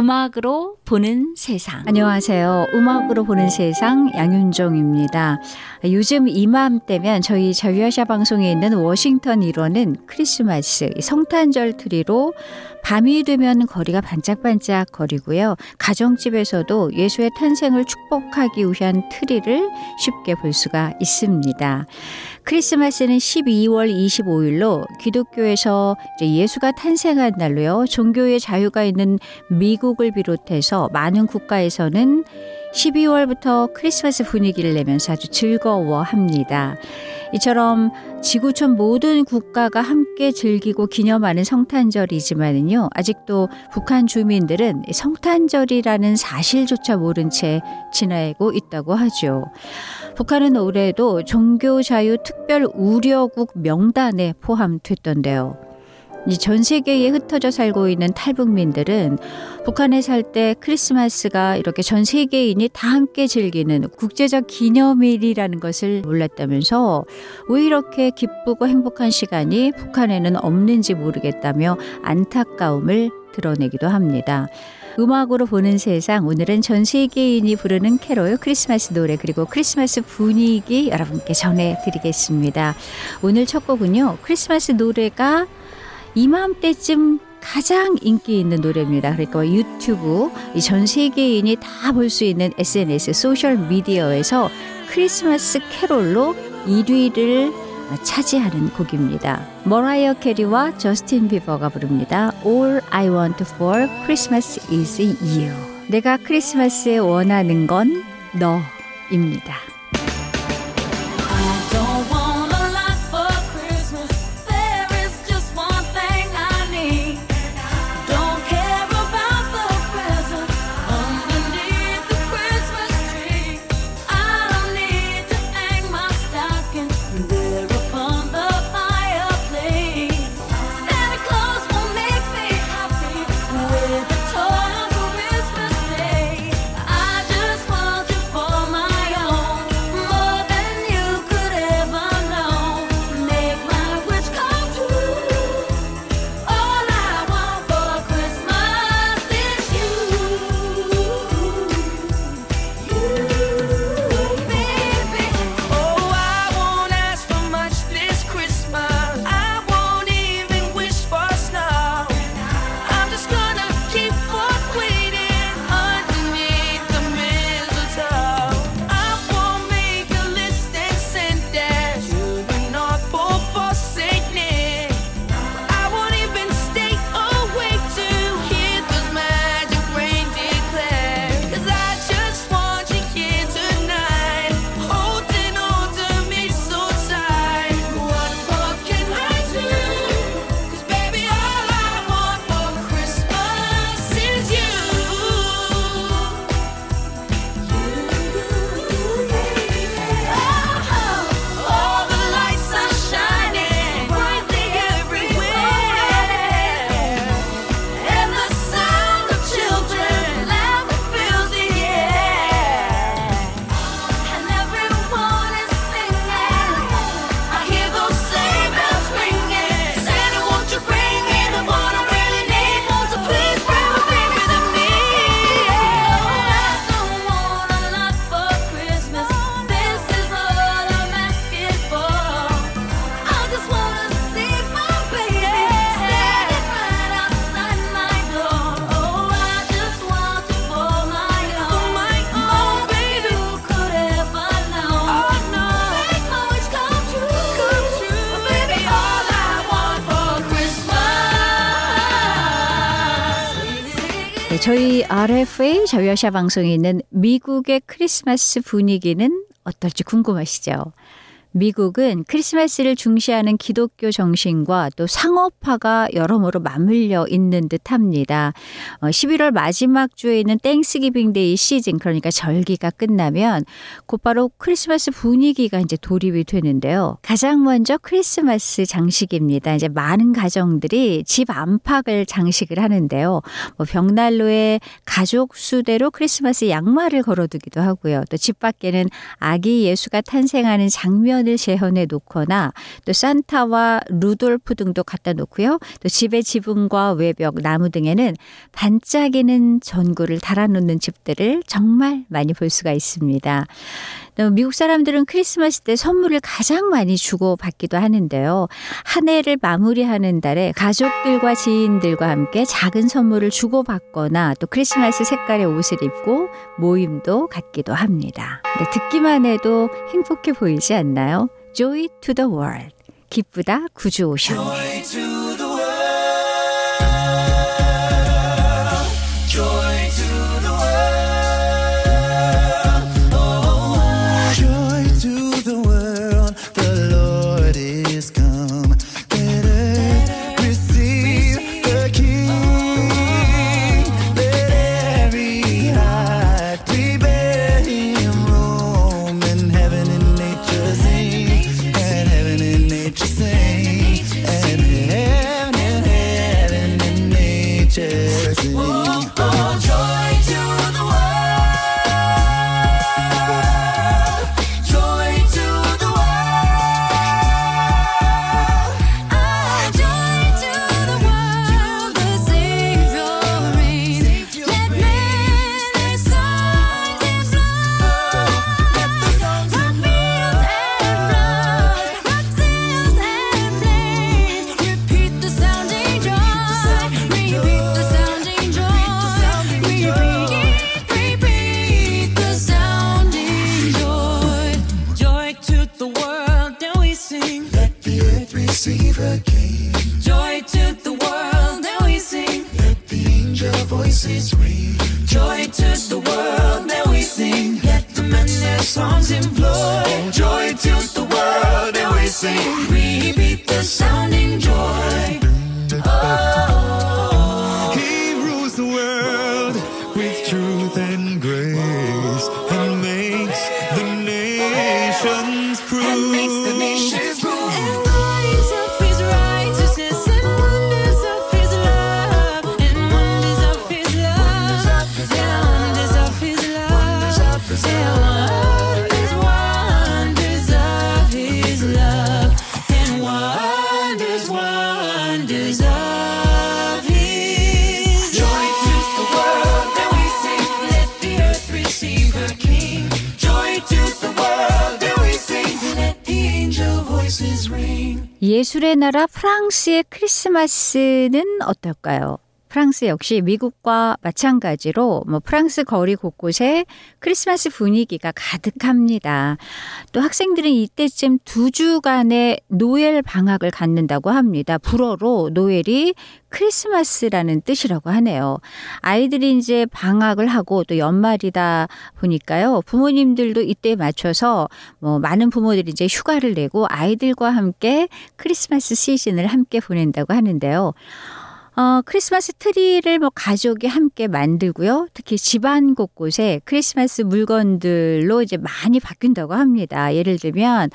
음악으로 보는 세상. 안녕하세요. 음악으로 보는 세상 양윤정입니다. 요즘 이맘때면 저희 자유아시아 방송에 있는 워싱턴 일원은 크리스마스 성탄절 트리로 밤이 되면 거리가 반짝반짝 거리고요. 가정집에서도 예수의 탄생을 축복하기 위한 트리를 쉽게 볼 수가 있습니다. 크리스마스는 12월 25일로 기독교에서 예수가 탄생한 날로요. 종교의 자유가 있는 미국을 비롯해서 많은 국가에서는 12월부터 크리스마스 분위기를 내면서 아주 즐거워합니다. 이처럼 지구촌 모든 국가가 함께 즐기고 기념하는 성탄절이지만은요, 아직도 북한 주민들은 성탄절이라는 사실조차 모른 채 지나고 있다고 하죠. 북한은 올해도 종교자유 특별 우려국 명단에 포함됐던데요. 전 세계에 흩어져 살고 있는 탈북민들은 북한에 살 때 크리스마스가 이렇게 전 세계인이 다 함께 즐기는 국제적 기념일이라는 것을 몰랐다면서 왜 이렇게 기쁘고 행복한 시간이 북한에는 없는지 모르겠다며 안타까움을 드러내기도 합니다. 음악으로 보는 세상 오늘은 전 세계인이 부르는 캐롤 크리스마스 노래 그리고 크리스마스 분위기 여러분께 전해드리겠습니다. 오늘 첫 곡은요 크리스마스 노래가 이맘때쯤 가장 인기 있는 노래입니다. 그러니까 유튜브 전 세계인이 다 볼 수 있는 SNS 소셜 미디어에서 크리스마스 캐롤로 1위를 차지하는 곡입니다. 머라이어 캐리와 저스틴 비버가 부릅니다. All I Want for Christmas is You. 내가 크리스마스에 원하는 건 너입니다. 저희 RFA 자유아시아 방송에 있는 미국의 크리스마스 분위기는 어떨지 궁금하시죠? 미국은 크리스마스를 중시하는 기독교 정신과 또 상업화가 여러모로 맞물려 있는 듯 합니다. 11월 어, 마지막 주에 있는 Thanksgiving Day 시즌, 그러니까 절기가 끝나면 곧바로 크리스마스 분위기가 이제 돌입이 되는데요. 가장 먼저 크리스마스 장식입니다. 이제 많은 가정들이 집 안팎을 장식을 하는데요. 뭐 벽난로에 가족 수대로 크리스마스 양말을 걸어두기도 하고요. 또 집 밖에는 아기 예수가 탄생하는 장면 풍선을 재현해 놓거나 또 산타와 루돌프 등도 갖다 놓고요. 또 집의 지붕과 외벽, 나무 등에는 반짝이는 전구를 달아놓는 집들을 정말 많이 볼 수가 있습니다. 미국 사람들은 크리스마스 때 선물을 가장 많이 주고 받기도 하는데요. 한 해를 마무리하는 달에 가족들과 지인들과 함께 작은 선물을 주고받거나 또 크리스마스 색깔의 옷을 입고 모임도 갖기도 합니다. 듣기만 해도 행복해 보이지 않나요? Joy to the world. 기쁘다 구주 오셨 receive again. Joy to the world, now we sing. Let the angel voices ring. Joy to the world, now we sing. Let the men their songs employ. Joy to the world, now we sing. Repeat the sounding joy. 예술의 나라 프랑스의 크리스마스는 어떨까요? 프랑스 역시 미국과 마찬가지로 뭐 프랑스 거리 곳곳에 크리스마스 분위기가 가득합니다. 또 학생들은 이때쯤 두 주간의 노엘 방학을 갖는다고 합니다. 불어로 노엘이 크리스마스라는 뜻이라고 하네요. 아이들이 이제 방학을 하고 또 연말이다 보니까요. 부모님들도 이때에 맞춰서 뭐 많은 부모들이 이제 휴가를 내고 아이들과 함께 크리스마스 시즌을 함께 보낸다고 하는데요. 어, 크리스마스 트리를 뭐 가족이 함께 만들고요. 특히 집안 곳곳에 크리스마스 물건들로 이제 많이 바뀐다고 합니다. 예를 들면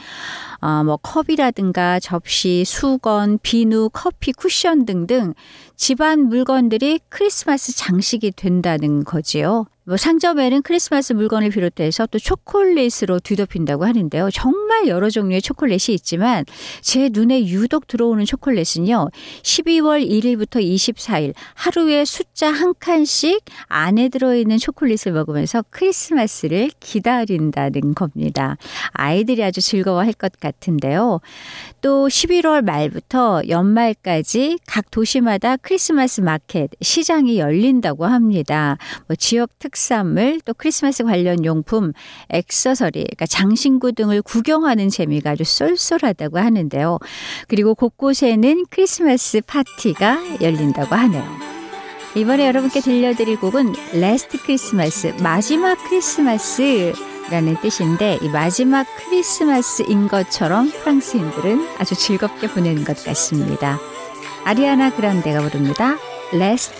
어, 뭐 컵이라든가 접시, 수건, 비누, 커피, 쿠션 등등 집안 물건들이 크리스마스 장식이 된다는 거지요. 뭐 상점에는 크리스마스 물건을 비롯해서 또 초콜릿으로 뒤덮인다고 하는데요. 정말 여러 종류의 초콜릿이 있지만 제 눈에 유독 들어오는 초콜릿은요. 12월 1일부터 24일 하루에 숫자 한 칸씩 안에 들어있는 초콜릿을 먹으면서 크리스마스를 기다린다는 겁니다. 아이들이 아주 즐거워할 것 같은데요. 또 11월 말부터 연말까지 각 도시마다 크리스마스 마켓 시장이 열린다고 합니다. 뭐 지역 특산물 또 크리스마스 관련 용품, 액세서리, 그러니까 장신구 등을 구경하는 재미가 아주 쏠쏠하다고 하는데요. 그리고 곳곳에는 크리스마스 파티가 열린다고 하네요. 이번에 여러분께 들려드릴 곡은 Last Christmas, 마지막 크리스마스 라는 뜻인데 이 마지막 크리스마스인 것처럼 프랑스인들은 아주 즐겁게 보내는 것 같습니다. 아리아나 그란데가 부릅니다. Last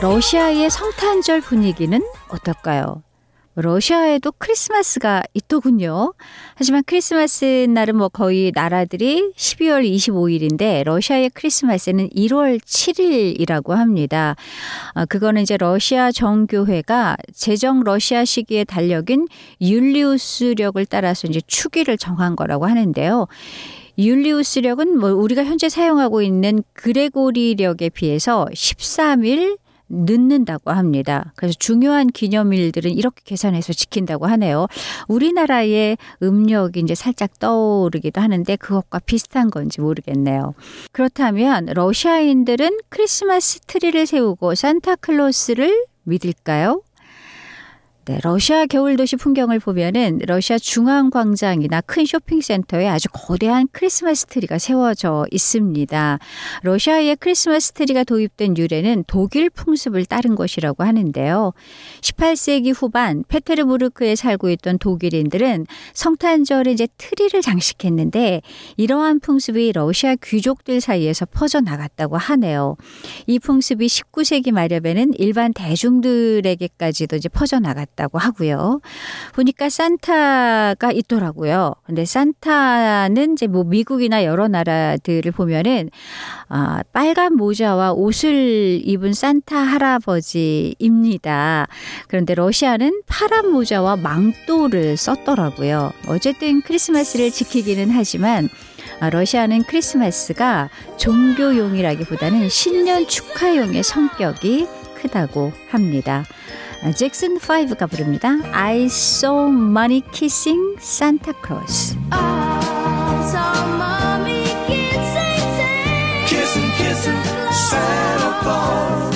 러시아의 성탄절 분위기는 어떨까요? 러시아에도 크리스마스가 있더군요. 하지만 크리스마스 날은 뭐 거의 나라들이 12월 25일인데 러시아의 크리스마스는 1월 7일이라고 합니다. 아, 그거는 이제 러시아 정교회가 제정 러시아 시기의 달력인 율리우스력을 따라서 이제 축일을 정한 거라고 하는데요. 율리우스력은 뭐 우리가 현재 사용하고 있는 그레고리력에 비해서 13일 늦는다고 합니다. 그래서 중요한 기념일들은 이렇게 계산해서 지킨다고 하네요. 우리나라의 음력이 이제 살짝 떠오르기도 하는데 그것과 비슷한 건지 모르겠네요. 그렇다면 러시아인들은 크리스마스 트리를 세우고 산타클로스를 믿을까요? 네, 러시아 겨울 도시 풍경을 보면은 러시아 중앙 광장이나 큰 쇼핑센터에 아주 거대한 크리스마스 트리가 세워져 있습니다. 러시아의 크리스마스 트리가 도입된 유래는 독일 풍습을 따른 것이라고 하는데요. 18세기 후반 페테르부르크에 살고 있던 독일인들은 성탄절에 이제 트리를 장식했는데 이러한 풍습이 러시아 귀족들 사이에서 퍼져 나갔다고 하네요. 이 풍습이 19세기 말엽에는 일반 대중들에게까지도 이제 퍼져 나갔 다. 있다고 하고요. 보니까 산타가 있더라고요. 근데 산타는 이제 뭐 미국이나 여러 나라들을 보면은 아, 빨간 모자와 옷을 입은 산타 할아버지입니다. 그런데 러시아는 파란 모자와 망토를 썼더라고요. 어쨌든 크리스마스를 지키기는 하지만 아, 러시아는 크리스마스가 종교용이라기보다는 신년 축하용의 성격이 크다고 합니다. 잭슨 5가 부릅니다. I saw money kissing Santa Claus. Kissing, kissing Santa Claus.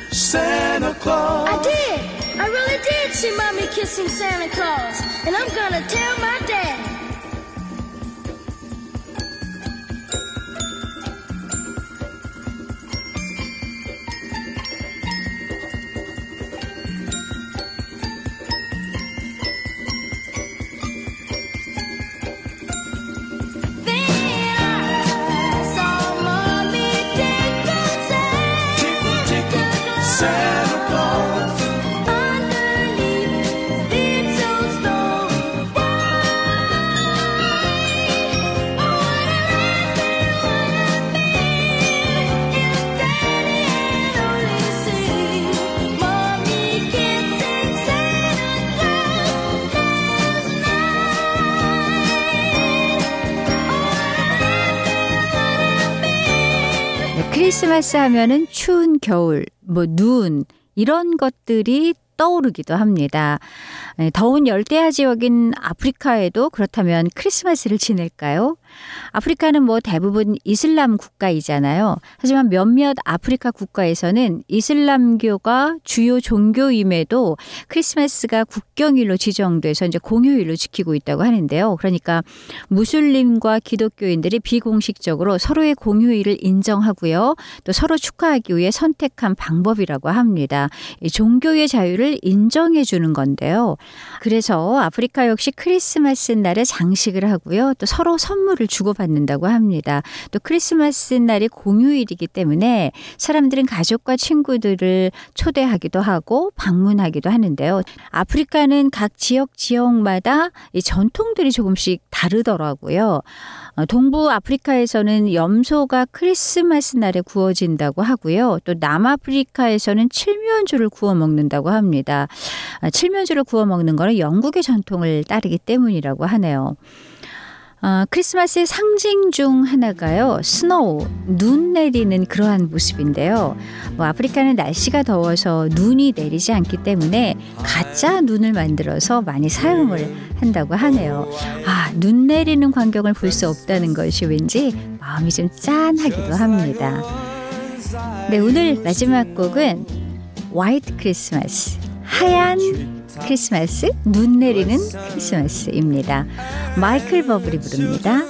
Santa Claus. I did. I really did see Mommy kissing Santa Claus. And I'm gonna tell my dad. 크리스마스 하면은 추운 겨울, 뭐 눈, 이런 것들이 떠오르기도 합니다. 더운 열대야 지역인 아프리카에도 그렇다면 크리스마스를 지낼까요? 아프리카는 뭐 대부분 이슬람 국가이잖아요. 하지만 몇몇 아프리카 국가에서는 이슬람교가 주요 종교임에도 크리스마스가 국경일로 지정돼서 이제 공휴일로 지키고 있다고 하는데요. 그러니까 무슬림과 기독교인들이 비공식적으로 서로의 공휴일을 인정하고요. 또 서로 축하하기 위해 선택한 방법이라고 합니다. 종교의 자유를 인정해 주는 건데요. 그래서 아프리카 역시 크리스마스 날에 장식을 하고요. 또 서로 선물을 주고받는다고 합니다. 또 크리스마스 날이 공휴일이기 때문에 사람들은 가족과 친구들을 초대하기도 하고 방문하기도 하는데요. 아프리카는 각 지역 지역마다 이 전통들이 조금씩 다르더라고요. 어, 동부 아프리카에서는 염소가 크리스마스 날에 구워진다고 하고요. 또 남아프리카에서는 칠면조를 구워 먹는다고 합니다. 아, 칠면조를 구워 먹는 거는 영국의 전통을 따르기 때문이라고 하네요. 어, 크리스마스의 상징 중 하나가요. 스노우, 눈 내리는 그러한 모습인데요. 뭐 아프리카는 날씨가 더워서 눈이 내리지 않기 때문에 가짜 눈을 만들어서 많이 사용을 한다고 하네요. 아, 눈 내리는 광경을 볼 수 없다는 것이 왠지 마음이 좀 짠하기도 합니다. 네, 오늘 마지막 곡은 화이트 크리스마스. 하얀 크리스마스, 눈 내리는 크리스마스입니다. 마이클 버블이 부릅니다.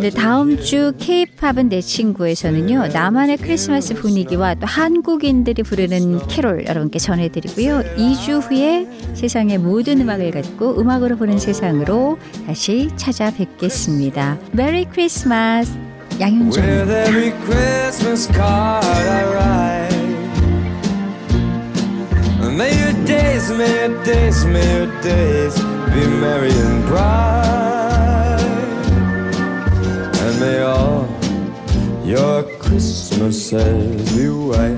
네, 다음 주 케이팝은 내 친구에서는요, 나만의 크리스마스 분위기와 또 한국인들이 부르는 캐롤 여러분께 전해드리고요. 2주 후에 세상의 모든 음악을 갖고 음악으로 보는 세상으로 다시 찾아뵙겠습니다. 메리 크리스마스! 양윤정입니다. May your days, may your days, may your days be merry and bright. And may all your Christmases be white.